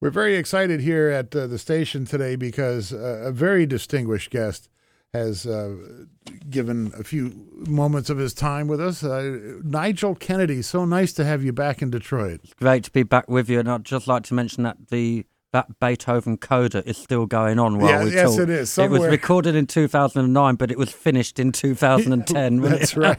We're very excited here at uh, the station today because uh, a very distinguished guest has uh, given a few moments of his time with us. Uh, Nigel Kennedy, so nice to have you back in Detroit. It's great to be back with you, and I'd just like to mention that the that Beethoven coda is still going on while Yeah, we yes, talk. it is. It was recorded in 2009, but it was finished in 2010. That's right.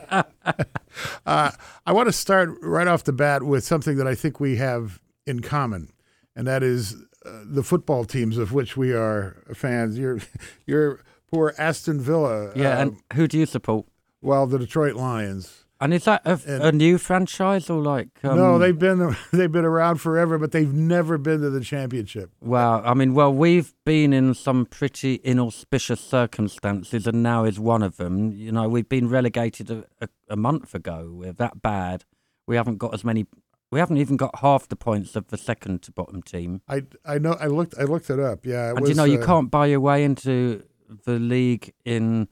uh, I want to start right off the bat with something that I think we have in common, and that is uh, the football teams of which we are fans. You're, you're poor Aston Villa. Yeah, uh, and who do you support? well, the Detroit Lions. And is that a, and- a new franchise or like? Um, no, they've been they've been around forever, but they've never been to the championship. Wow, I mean, well, we've been in some pretty inauspicious circumstances, and now is one of them. You know, we've been relegated a, a, a month ago. We're that bad. We haven't got as many. We haven't even got half the points of the second to bottom team. I I know I looked I looked it up. Yeah, it and was, you know, you uh, can't buy your way into the league in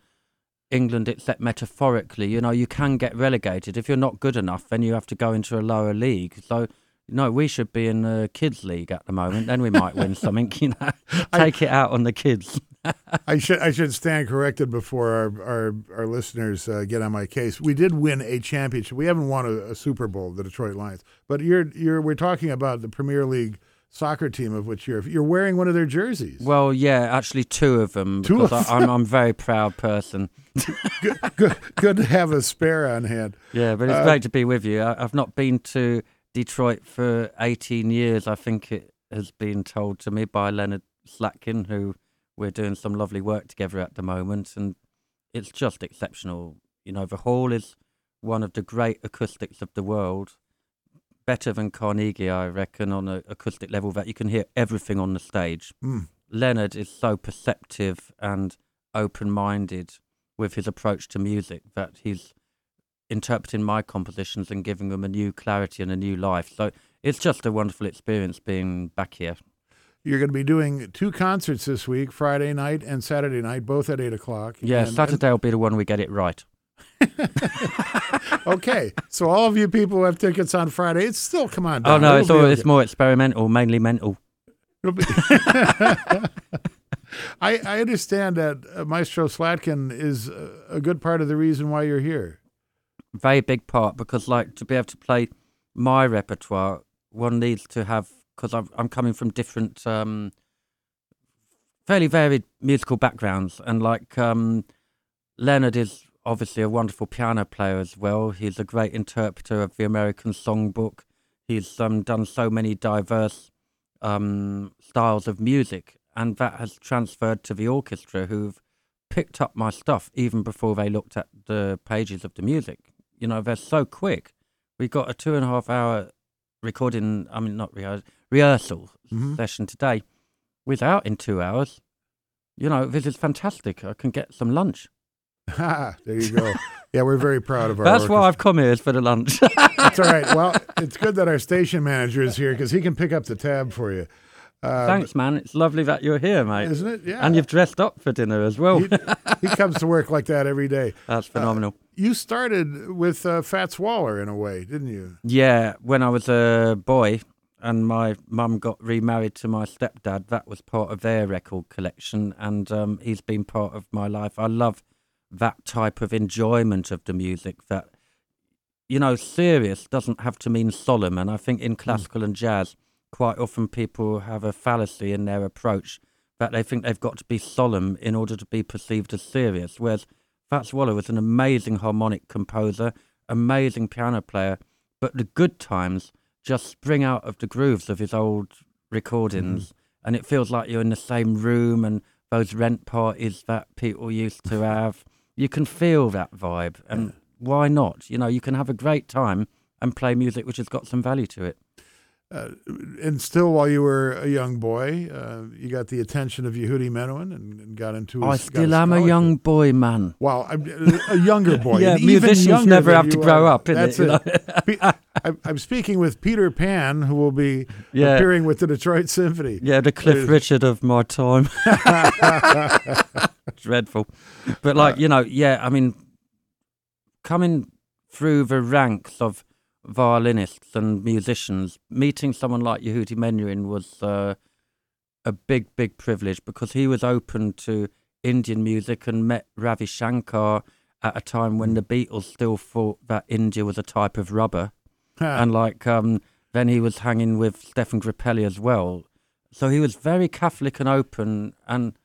England, except metaphorically. You know, you can get relegated if you're not good enough. Then you have to go into a lower league. So. No, we should be in the kids' league at the moment. Then we might win something. You know, take it out on the kids. I should I should stand corrected before our our, our listeners uh, get on my case. We did win a championship. We haven't won a, a Super Bowl, the Detroit Lions. But you're you're we're talking about the Premier League soccer team of which you're you're wearing one of their jerseys. Well, yeah, actually, two of them. Two of I, I'm I'm a very proud person. good, good to have a spare on hand. Yeah, but it's Uh, great to be with you. I, I've not been to Detroit for 18 years. I think it has been told to me by Leonard Slatkin, who we're doing some lovely work together at the moment, and it's just exceptional. You know, the hall is one of the great acoustics of the world. Better than Carnegie, I reckon, on an acoustic level that you can hear everything on the stage. Mm. Leonard is so perceptive and open minded with his approach to music that he's interpreting my compositions and giving them a new clarity and a new life. So it's just a wonderful experience being back here. You're going to be doing two concerts this week, Friday night and Saturday night, both at eight o'clock. Yeah, And- Saturday will be the one we get it right. okay, so all of you people who have tickets on Friday, it's still come on. Oh no, It'll it's all, it's more experimental, mainly mental. I, I understand that uh, Maestro Slatkin is a good part of the reason why you're here. Very big part because, like, to be able to play my repertoire, one needs to have because I'm coming from different, um, fairly varied musical backgrounds, and like um, Leonard is obviously a wonderful piano player as well. He's a great interpreter of the American songbook. He's um, done so many diverse um, styles of music, and that has transferred to the orchestra, who've picked up my stuff even before they looked at the pages of the music. You know, they're so quick. We got a two and a half hour recording, I mean, not rehearsal, rehearsal Mhm. session today. Without in two hours. You know, this is fantastic. I can get some lunch. There you go. yeah, we're very proud of our. That's why. I've come here is for the lunch. That's all right. Well, it's good that our station manager is here because he can pick up the tab for you. Uh, Thanks, man. It's lovely that you're here, mate. Isn't it? Yeah. And you've dressed up for dinner as well. He, he comes to work like that every day. That's phenomenal. You started with uh, Fats Waller in a way, didn't you? Yeah, when I was a boy and my mum got remarried to my stepdad, that was part of their record collection, and um, he's been part of my life. I love that type of enjoyment of the music that, you know, serious doesn't have to mean solemn. And I think in classical and jazz, quite often people have a fallacy in their approach that they think they've got to be solemn in order to be perceived as serious. Whereas Fats Waller was an amazing harmonic composer, amazing piano player, but the good times just spring out of the grooves of his old recordings, mm-hmm. and it feels like you're in the same room and those rent parties that people used to have. You can feel that vibe, and why not? You know, you can have a great time and play music which has got some value to it. Uh, and still, while you were a young boy, uh, you got the attention of Yehudi Menuhin and, and got into. I his- got still am a young boy, man. Well, I'm a younger boy. Yeah, musicians never have to grow are. up, That's you it. I'm, I'm speaking with Peter Pan, who will be Yeah. appearing with the Detroit Symphony. Yeah, the Cliff Richard of my time. Dreadful. But like, you know, yeah, I mean coming through the ranks of violinists and musicians. Meeting someone like Yehudi Menuhin was uh, a big, big privilege because he was open to Indian music and met Ravi Shankar at a time when the Beatles still thought that India was a type of rubber. and like um, then he was hanging with Stéphane Grappelli as well. So he was very Catholic and open, and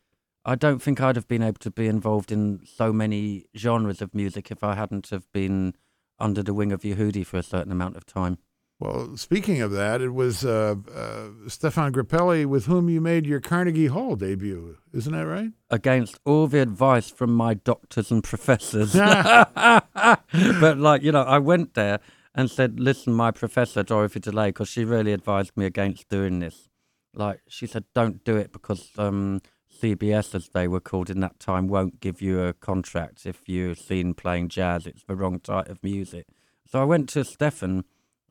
I don't think I'd have been able to be involved in so many genres of music if I hadn't have been under the wing of Yehudi for a certain amount of time. Well, speaking of that, it was uh, uh, Stéphane Grappelli with whom you made your Carnegie Hall debut. Isn't that right? Against all the advice from my doctors and professors. but, like, you know, I went there and said, listen, my professor, Dorothy DeLay, because she really advised me against doing this. Like, she said, don't do it because um, CBS, as they were called in that time, won't give you a contract if you're seen playing jazz. It's the wrong type of music. So I went to Stéphane.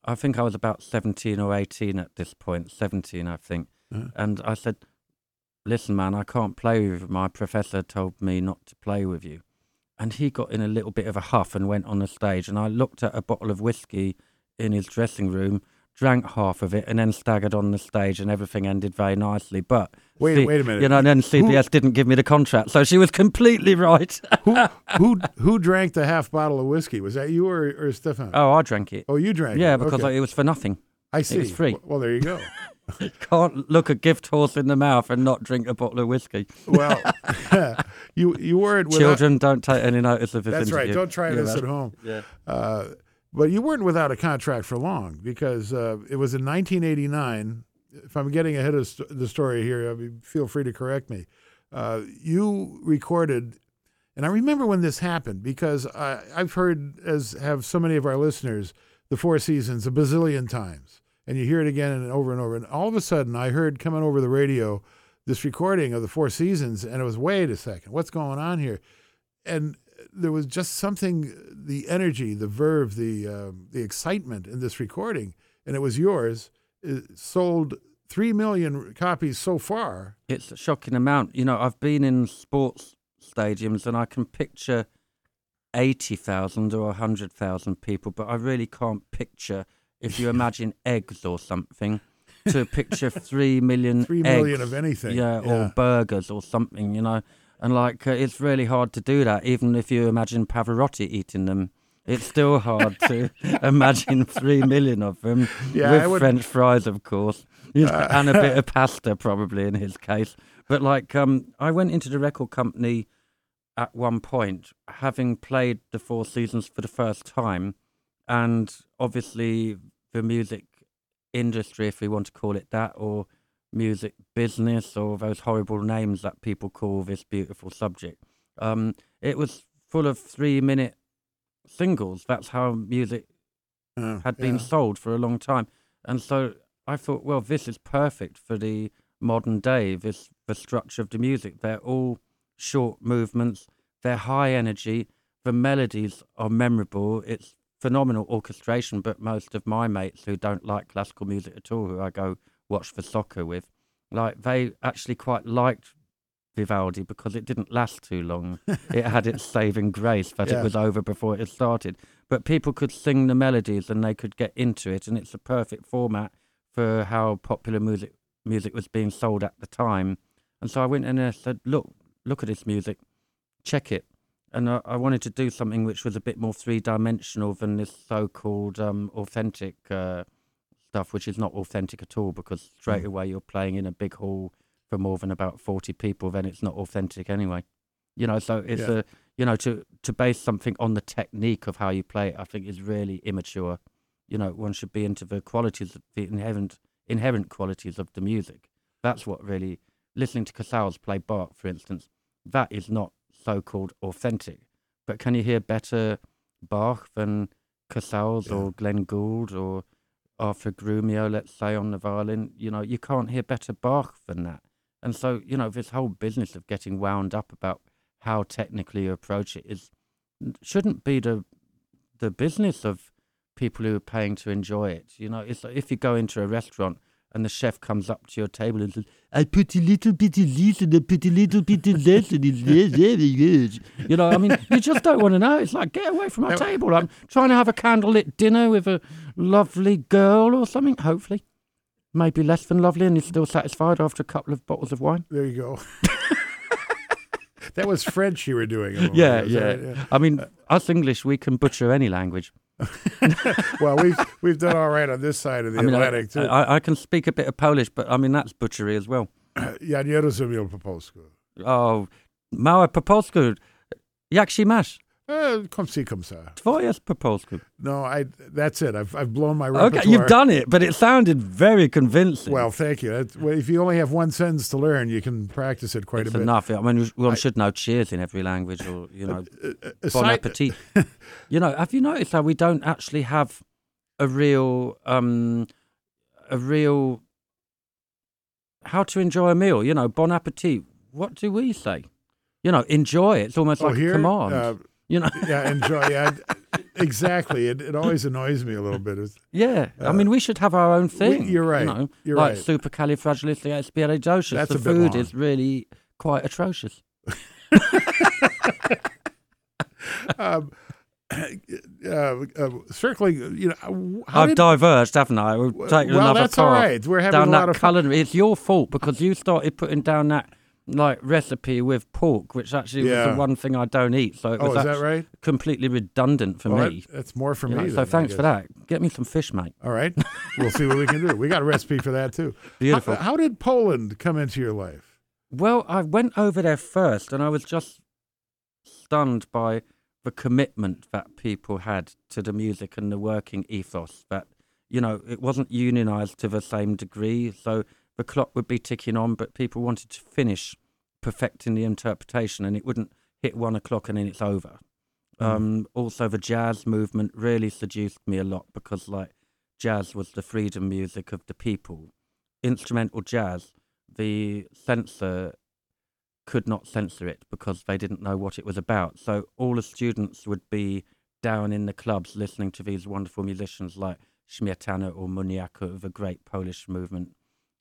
I think I was about 17 or 18 at this point, 17, I think. Uh-huh. And I said, listen, man, I can't play with you. My professor told me not to play with you. And he got in a little bit of a huff and went on the stage. And I looked at a bottle of whiskey in his dressing room, drank half of it, and then staggered on the stage, and everything ended very nicely. But Wait, C- wait a minute. You know, and then CBS didn't give me the contract, so she was completely right. who who who drank the half bottle of whiskey? Was that you or, or Stéphane? oh, I drank it. Oh, you drank yeah, it. Yeah, because Okay. it was for nothing. I see. was free. Well, there you go. Can't look a gift horse in the mouth and not drink a bottle of whiskey. well, you you weren't without, Children don't take any notice of this That's right. Don't try Yeah, this at home. Yeah. Uh, but you weren't without a contract for long because uh, it was in 1989. If I'm getting ahead of st- the story here, I mean, feel free to correct me. Uh, you recorded, and I remember when this happened because I, I've heard, as have so many of our listeners, the Four Seasons a bazillion times, and you hear it again and over and over. And all of a sudden, I heard coming over the radio this recording of the Four Seasons, and it was wait a second, what's going on here? And there was just something, the energy, the verve, the um, the excitement in this recording, and it was yours. It sold three million copies so far. It's a shocking amount. You know, I've been in sports stadiums and I can picture 80,000 or 100,000 people, but I really can't picture, if you imagine eggs or something, to picture 3 million Three million eggs, of anything. Yeah, Yeah. or burgers or something, you know. And like, uh, it's really hard to do that, even if you imagine Pavarotti eating them. It's still hard to imagine three million of them Yeah, with would- French fries, of course, you know, and a bit of pasta, probably in his case. But like, um, I went into the record company at one point, having played the Four Seasons for the first time, and obviously the music industry, if we want to call it that, or music business, or those horrible names that people call this beautiful subject. Um, it was full of three-minute singles. That's how music Uh, had been yeah. sold for a long time. And so I thought, well, this is perfect for the modern day, this the structure of the music. They're all short movements, they're high energy, the melodies are memorable. It's phenomenal orchestration, but most of my mates who don't like classical music at all, who I go watch for soccer with, like they actually quite liked Vivaldi because it didn't last too long. it had its saving grace that Yeah. it was over before it had started. But people could sing the melodies and they could get into it, and it's a perfect format for how popular music music was being sold at the time. And so I went in and I said, "Look, look at this music, check it." And I, I wanted to do something which was a bit more three dimensional than this so-called um, authentic uh, stuff, which is not authentic at all because straight mm. away you're playing in a big hall for more than about 40 people, then it's not authentic anyway. You know, so it's Yeah. a, you know, to, to base something on the technique of how you play it, I think is really immature. You know, one should be into the qualities, of the inherent, inherent qualities of the music. That's what really, listening to Casals play Bach, for instance, that is not so-called authentic. But can you hear better Bach than Casals Yeah. or Glenn Gould or Arthur Grumiaux, let's say, on the violin? You know, you can't hear better Bach than that. And so, you know, this whole business of getting wound up about how technically you approach it is shouldn't be the the business of people who are paying to enjoy it. You know, it's like if you go into a restaurant and the chef comes up to your table and says, "I put a little bit of this and I put a little bit of that, and it's very, very good." You know, I mean, you just don't want to know. It's like get away from my table. I'm trying to have a candlelit dinner with a lovely girl or something. Hopefully, maybe less than lovely, and you're still satisfied after a couple of bottles of wine. There you go. that was French you were doing. Yeah, is that yeah. I mean, us English, we can butcher any language. Well, we've we've done all right on this side of the I mean, I, Atlantic too. I, I can speak a bit of Polish, but I mean that's butchery as well. ja nie rozumiem po polsku. Oh, małe po polsku. Jak się masz? Uh, come see, come see. Twoje jest po polsku. No, I. That's it. I've I've blown my repertoire. Okay, you've done it, but it sounded very convincing. Well, thank you. That's, well, if you only have one sentence to learn, you can practice it quite it's a bit. enough. I mean, one I- should know cheers in every language, or you know, bon Aside- appetit. you know, have you noticed how we don't actually have a real, um, a real, how to enjoy a meal? You know, bon appetit. What do we say? You know, enjoy it. It's almost Oh, like here, a command. Uh, you know, yeah, enjoy. Yeah, exactly. It, it always annoys me a little bit. It's, yeah. I mean, we should have our own thing. you're right. You know, You're like right. supercalifragilisticexpialidocious. That's the food is really quite atrocious. um, uh, uh, circling. You know, how I've did, diverged, haven't I? We've taken well, another that's all right. We're having down a lot that of fun. culinary. It's your fault because you started putting down that like recipe with pork, which actually was the one thing I don't eat. So it Oh, was is that right? completely redundant for Well, me. that- that's more for you me. know, then, so thanks for that. Get me some fish, mate. All right, we'll see what we can do. We got a recipe for that too. Beautiful. How, how did Poland come into your life? Well, I went over there first, and I was just stunned by the commitment that people had to the music and the working ethos. That you know, it wasn't unionized to the same degree, so the clock would be ticking on, but people wanted to finish perfecting the interpretation, and it wouldn't hit one o'clock and then it's over. Mm. Um, also, the jazz movement really seduced me a lot because, like, jazz was the freedom music of the people. Instrumental jazz, the censor could not censor it because they didn't know what it was about. So all the students would be down in the clubs listening to these wonderful musicians like Śmietana or Muniaka of the great Polish movement.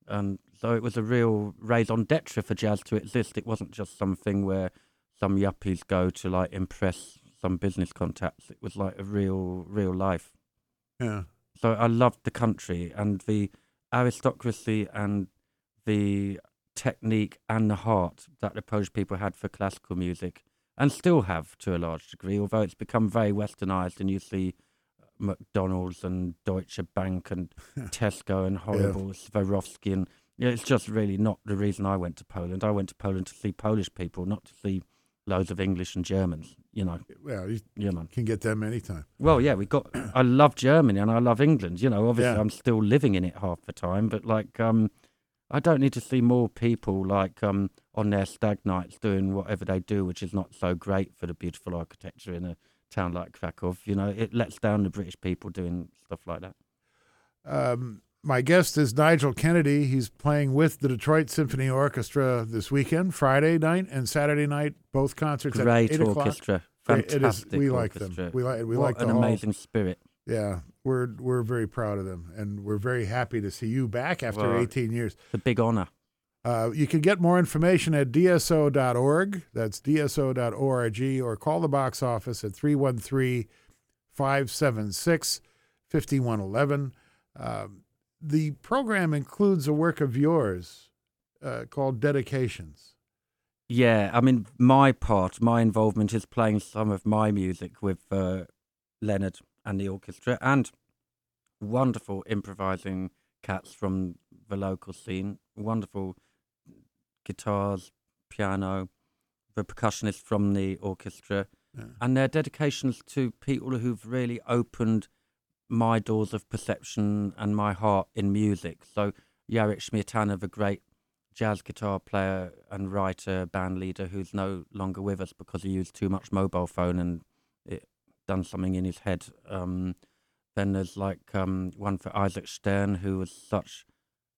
And so it was a real raison d'etre for jazz to exist. It wasn't just something where some yuppies go to like impress some business contacts. It was like a real, real life. Yeah. So I loved the country and the aristocracy and the technique and the heart that the Polish people had for classical music and still have to a large degree, although it's become very westernized and you see McDonald's and Deutsche Bank and Tesco and horrible Swarovski and yeah, it's just really not the reason I went to Poland. I went to Poland to see Polish people, not to see loads of English and Germans, you know, Well, you you know. can get them anytime. Well, yeah, we got. I love Germany and I love England. You know, obviously Yeah. I'm still living in it half the time, but like, um, I don't need to see more people like um on their stag nights doing whatever they do, which is not so great for the beautiful architecture in a town like Krakow. You know, it lets down the British people doing stuff like that. Um, my guest is Nigel Kennedy. He's playing with the Detroit Symphony Orchestra this weekend, Friday night and Saturday night, both concerts at Great eight o'clock. orchestra, Great. It is- fantastic. we like them. We like we what like the an whole- amazing spirit. Yeah, we're we're very proud of them, and we're very happy to see you back after Well, 18 years. It's a big honour. Uh, you can get more information at dso.org. That's dso.org, or call the box office at 313 576 5111. Um, The program includes a work of yours uh, called Dedications. Yeah, I mean, my part, my involvement is playing some of my music with uh, Leonard and the orchestra, and wonderful improvising cats from the local scene. Wonderful guitars, piano, the percussionist from the orchestra, Yeah. and their dedications to people who've really opened my doors of perception and my heart in music. So Jarek Śmietana, the great jazz guitar player and writer, band leader, who's no longer with us because he used too much mobile phone and it done something in his head. Um, then there's like um, one for Isaac Stern, who was such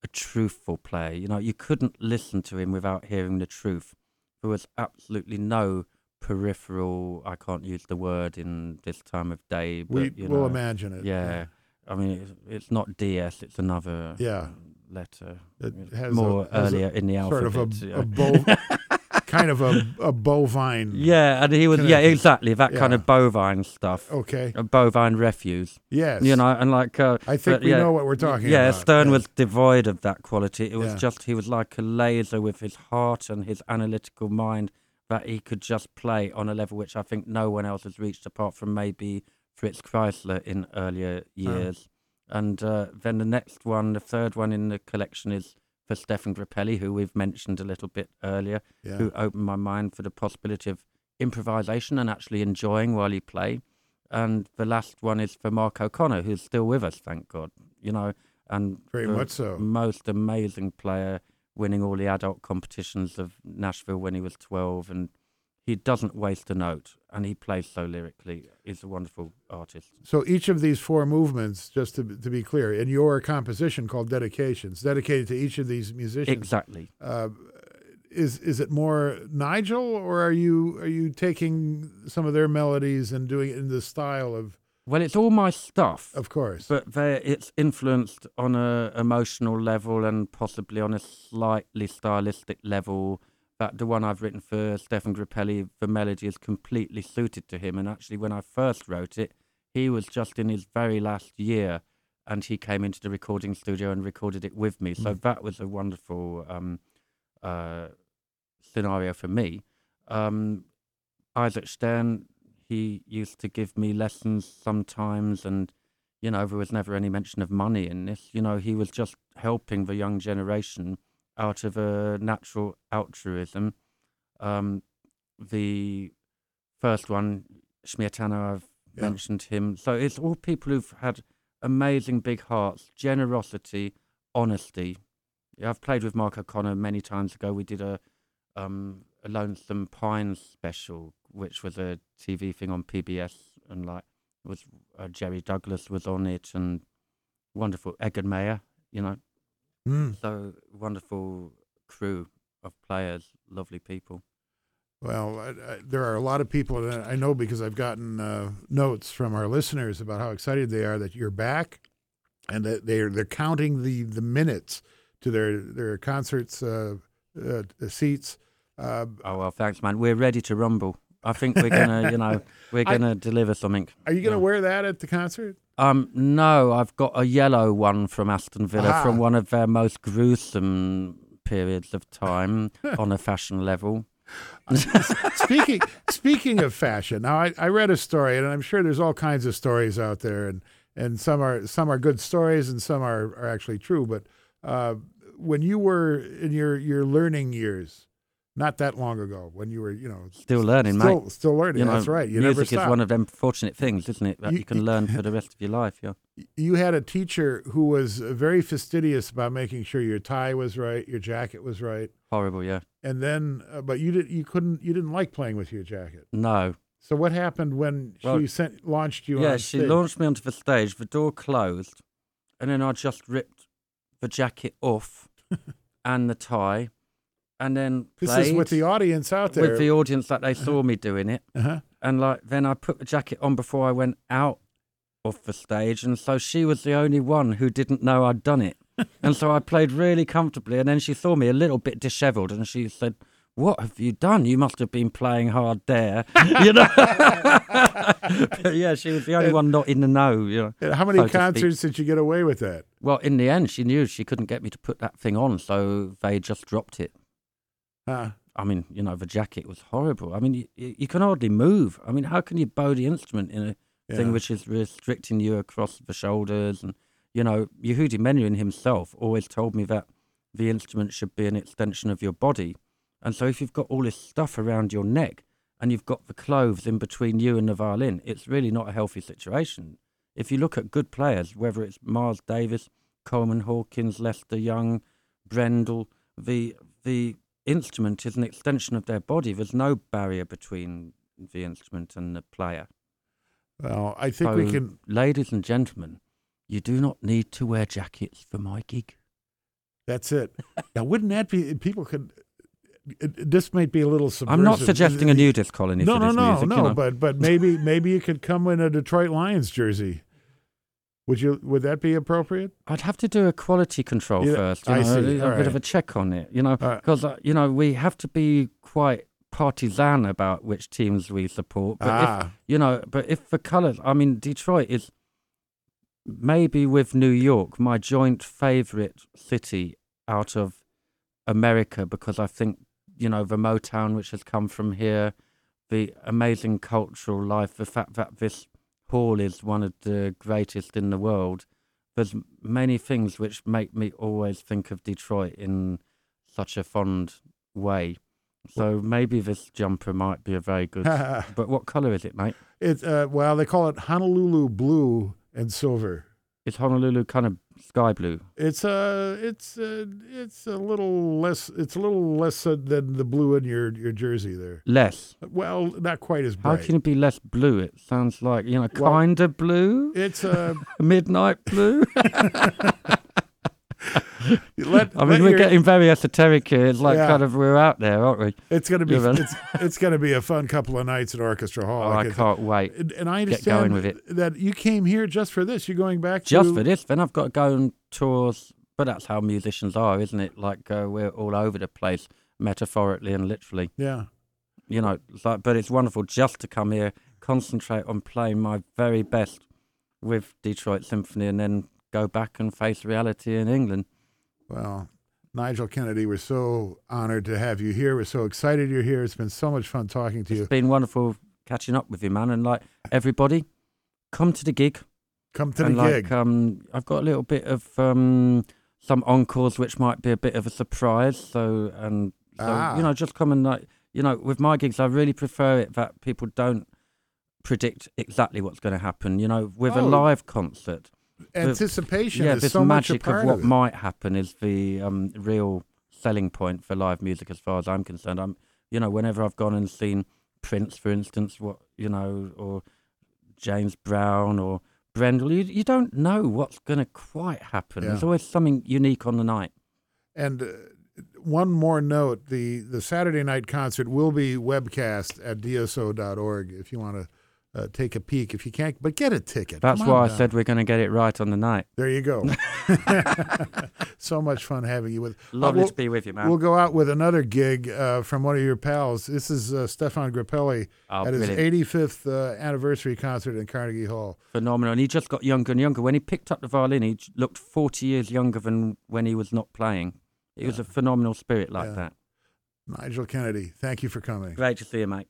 a truthful player. You know, you couldn't listen to him without hearing the truth. There was absolutely no peripheral. I can't use the word in this time of day, but We you will imagine it. yeah. I mean, it's, it's not DS. It's another Yeah. letter. It has More a, has earlier in the alphabet. sort of a, yeah. a bov- kind of a, a bovine. Yeah, and he was yeah exactly that kind of bovine stuff, Okay. a bovine refuse. Yes. You know, and like uh, I think but we yeah, know what we're talking about. yeah, about. Stern Yeah. was devoid of that quality. It was Yeah. just he was like a laser with his heart and his analytical mind that he could just play on a level which I think no one else has reached apart from maybe Fritz Kreisler in earlier years. And uh, then the next one, the third one in the collection is for Stéphane Grappelli, who we've mentioned a little bit earlier Yeah. who opened my mind for the possibility of improvisation and actually enjoying while you play. And the last one is for Mark O'Connor, who's still with us, thank God. You know, and Very much so. most amazing player, winning all the adult competitions of Nashville when he was twelve, and he doesn't waste a note, and he plays so lyrically. He's a wonderful artist. So each of these four movements, just to, to be clear, in your composition called dedications, dedicated to each of these musicians, Exactly. uh, is is it more Nigel, or are you are you taking some of their melodies and doing it in the style of, Well, it's all my stuff. of course, But they it's influenced on a emotional level and possibly on a slightly stylistic level. That the one I've written for Stéphane Grappelli, the melody is completely suited to him. And actually, when I first wrote it, he was just in his very last year, and he came into the recording studio and recorded it with me. So that was a wonderful um, uh, scenario for me. Um, Isaac Stern, he used to give me lessons sometimes, and you know, there was never any mention of money in this. You know, he was just helping the young generation out of a natural altruism. Um, the first one, Śmietana, I've Yeah. mentioned him. So it's all people who've had amazing big hearts, generosity, honesty. Yeah, I've played with Mark O'Connor many times ago. We did a, um, a Lonesome Pines special, which was a TV thing on PBS, and like was uh, Jerry Douglas was on it, and wonderful Edgar Meyer, you know. Hmm. So wonderful crew of players, lovely people. Well, I, I, there are a lot of people that I know because I've gotten uh, notes from our listeners about how excited they are that you're back, and that they're they're counting the, the minutes to their their concerts uh, uh, seats. Uh, Oh well, thanks, man. We're ready to rumble. I think we're gonna, you know, we're gonna deliver something. are you going to Yeah. wear that at the concert? Um, no, I've got a yellow one from Aston Villa Aha. from one of their most gruesome periods of time on a fashion level. speaking speaking of fashion, now I, I read a story, and I'm sure there's all kinds of stories out there, and, and some are some are good stories, and some are, are actually true. But uh, when you were in your, your learning years, not that long ago, when you were you know Still learning, still, mate. still learning. You know, That's right. You never music is one of them fortunate things, isn't it? That You- you, can you- learn for the rest of your life. Yeah. you had a teacher who was very fastidious about making sure your tie was right, your jacket was right, Horrible. Yeah. and then uh, but you did you couldn't you didn't like playing with your jacket. No. So what happened when Well, she sent launched you yeah, on she launched me onto the stage. The door closed, and then I just ripped the jacket off and the tie, and then This is with the audience out there. with the audience that they saw me doing it. uh-huh. and like then I put the jacket on before I went out of the stage, and so she was the only one who didn't know I'd done it, and so I played really comfortably, and then she saw me a little bit dishevelled, and she said. What have you done? You must have been playing hard there, you know. But yeah, she was the only one not in the know, you know. How many so concerts did you get away with that? Well, in the end, she knew she couldn't get me to put that thing on, so they just dropped it. Huh? I mean, you know, the jacket was horrible. I mean, you, you can hardly move. I mean, how can you bow the instrument in a Yeah. thing which is restricting you across the shoulders? And, you know, Yehudi Menuhin himself always told me that the instrument should be an extension of your body. And so if you've got all this stuff around your neck and you've got the clothes in between you and the violin, it's really not a healthy situation. If you look at good players, whether it's Miles Davis, Coleman Hawkins, Lester Young, Brendel, the the instrument is an extension of their body. There's no barrier between the instrument and the player. Well, I think we can. ladies and gentlemen, you do not need to wear jackets for my gig. That's it. now, wouldn't that be? People could. This might be a little subversive. I'm not suggesting a nudist colony No, for no, no, music. no. you know. But but maybe maybe you could come in a Detroit Lions jersey Would you? Would that be appropriate? I'd have to do a quality control Yeah, first, you I know, see. a, a bit of a check on it, you know, right. because uh, you know we have to be quite partisan about which teams we support. But if, ah, you know, but if the colours, I mean, Detroit is maybe with New York my joint favourite city out of America because I think you know the Motown which has come from here, the amazing cultural life, the fact that this hall is one of the greatest in the world. There's many things which make me always think of Detroit in such a fond way. So maybe this jumper might be a very good. but what colour is it, mate? it's uh, well, they call it Honolulu blue and silver. Is Honolulu kind of sky blue? It's a it's a, it's a little less. It's a little less uh, than the blue in your your jersey there. Less. Well, not quite as blue. How can it be less blue? It sounds like you know, Well- kind of blue, it's a midnight blue. let, I mean, we're your- getting very esoteric here. It's like Yeah. kind of we're out there, aren't we? It's gonna be it's, it's gonna be a fun couple of nights at Orchestra Hall. Oh, Like I can't wait. and, and I understand going with it. that you came here just for this. You're going back Just to, for this, then I've got to go on tours. But that's how musicians are, isn't it? Like uh, we're all over the place, metaphorically and literally. Yeah, You know, like, but it's wonderful just to come here, concentrate on playing my very best with Detroit Symphony, and then go back and face reality in England. Well, Nigel Kennedy, we're so honored to have you here. We're so excited you're here. It's been so much fun talking to you. It's been wonderful catching up with you, man. And like everybody, come to the gig. Come to the like, gig. um, I've got a little bit of um, some encores, which might be a bit of a surprise. So, and so Ah. you know, just come and like, you know, with my gigs, I really prefer it that people don't predict exactly what's going to happen. You know, with a Oh. live concert, Anticipation yeah, is this so magic of what might happen is the um, real selling point for live music, as far as I'm concerned. I'm, you know, whenever I've gone and seen Prince, for instance, what you know, or James Brown or Brendel, you you don't know what's going to quite happen. There's always something unique on the night. And uh, one more note: the the Saturday night concert will be webcast at dso.org if you want to uh, take a peek. If you can't, but get a ticket. That's why I down. said we're going to get it right on the night. There you go. so much fun having you with. Lovely we'll- to be with you, man. We'll go out with another gig uh, from one of your pals. This is uh, Stéphane Grappelli oh, at his 85th uh, anniversary concert in Carnegie Hall. Phenomenal. And he just got younger and younger. When he picked up the violin, he looked 40 years younger than when he was not playing. He was a phenomenal spirit like Yeah. that. Nigel Kennedy, thank you for coming. Great to see you, mate.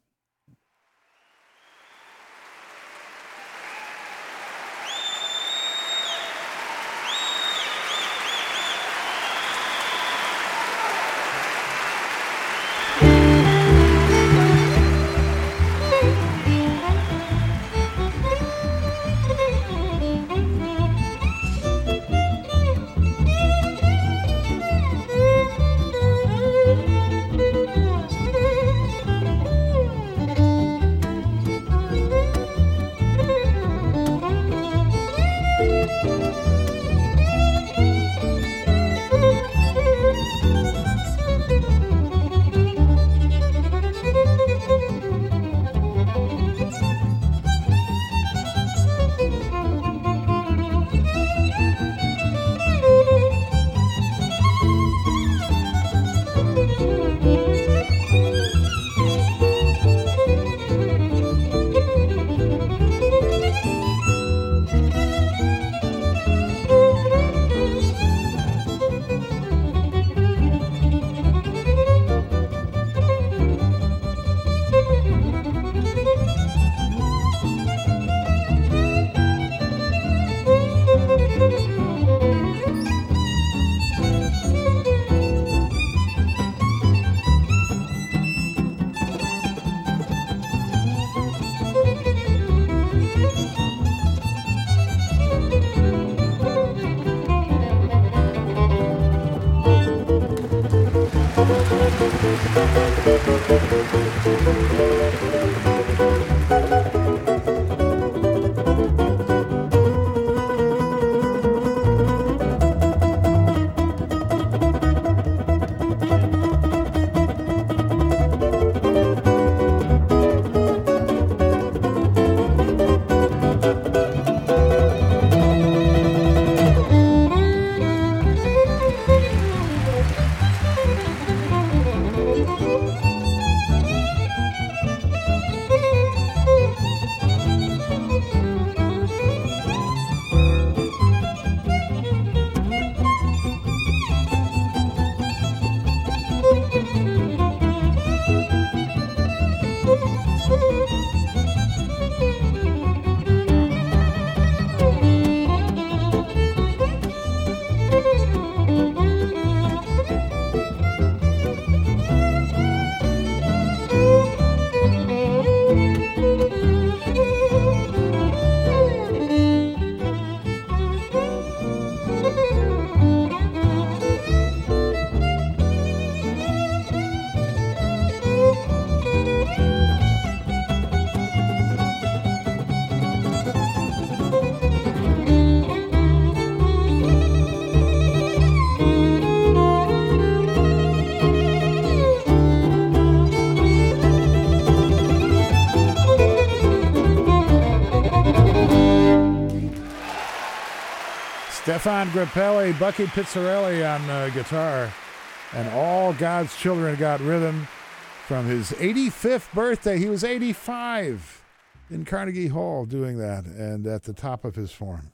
Stéphane Grappelli, Bucky Pizzarelli on uh, guitar, and all God's children got rhythm from his 85th birthday. He was 85 in Carnegie Hall doing that and at the top of his form.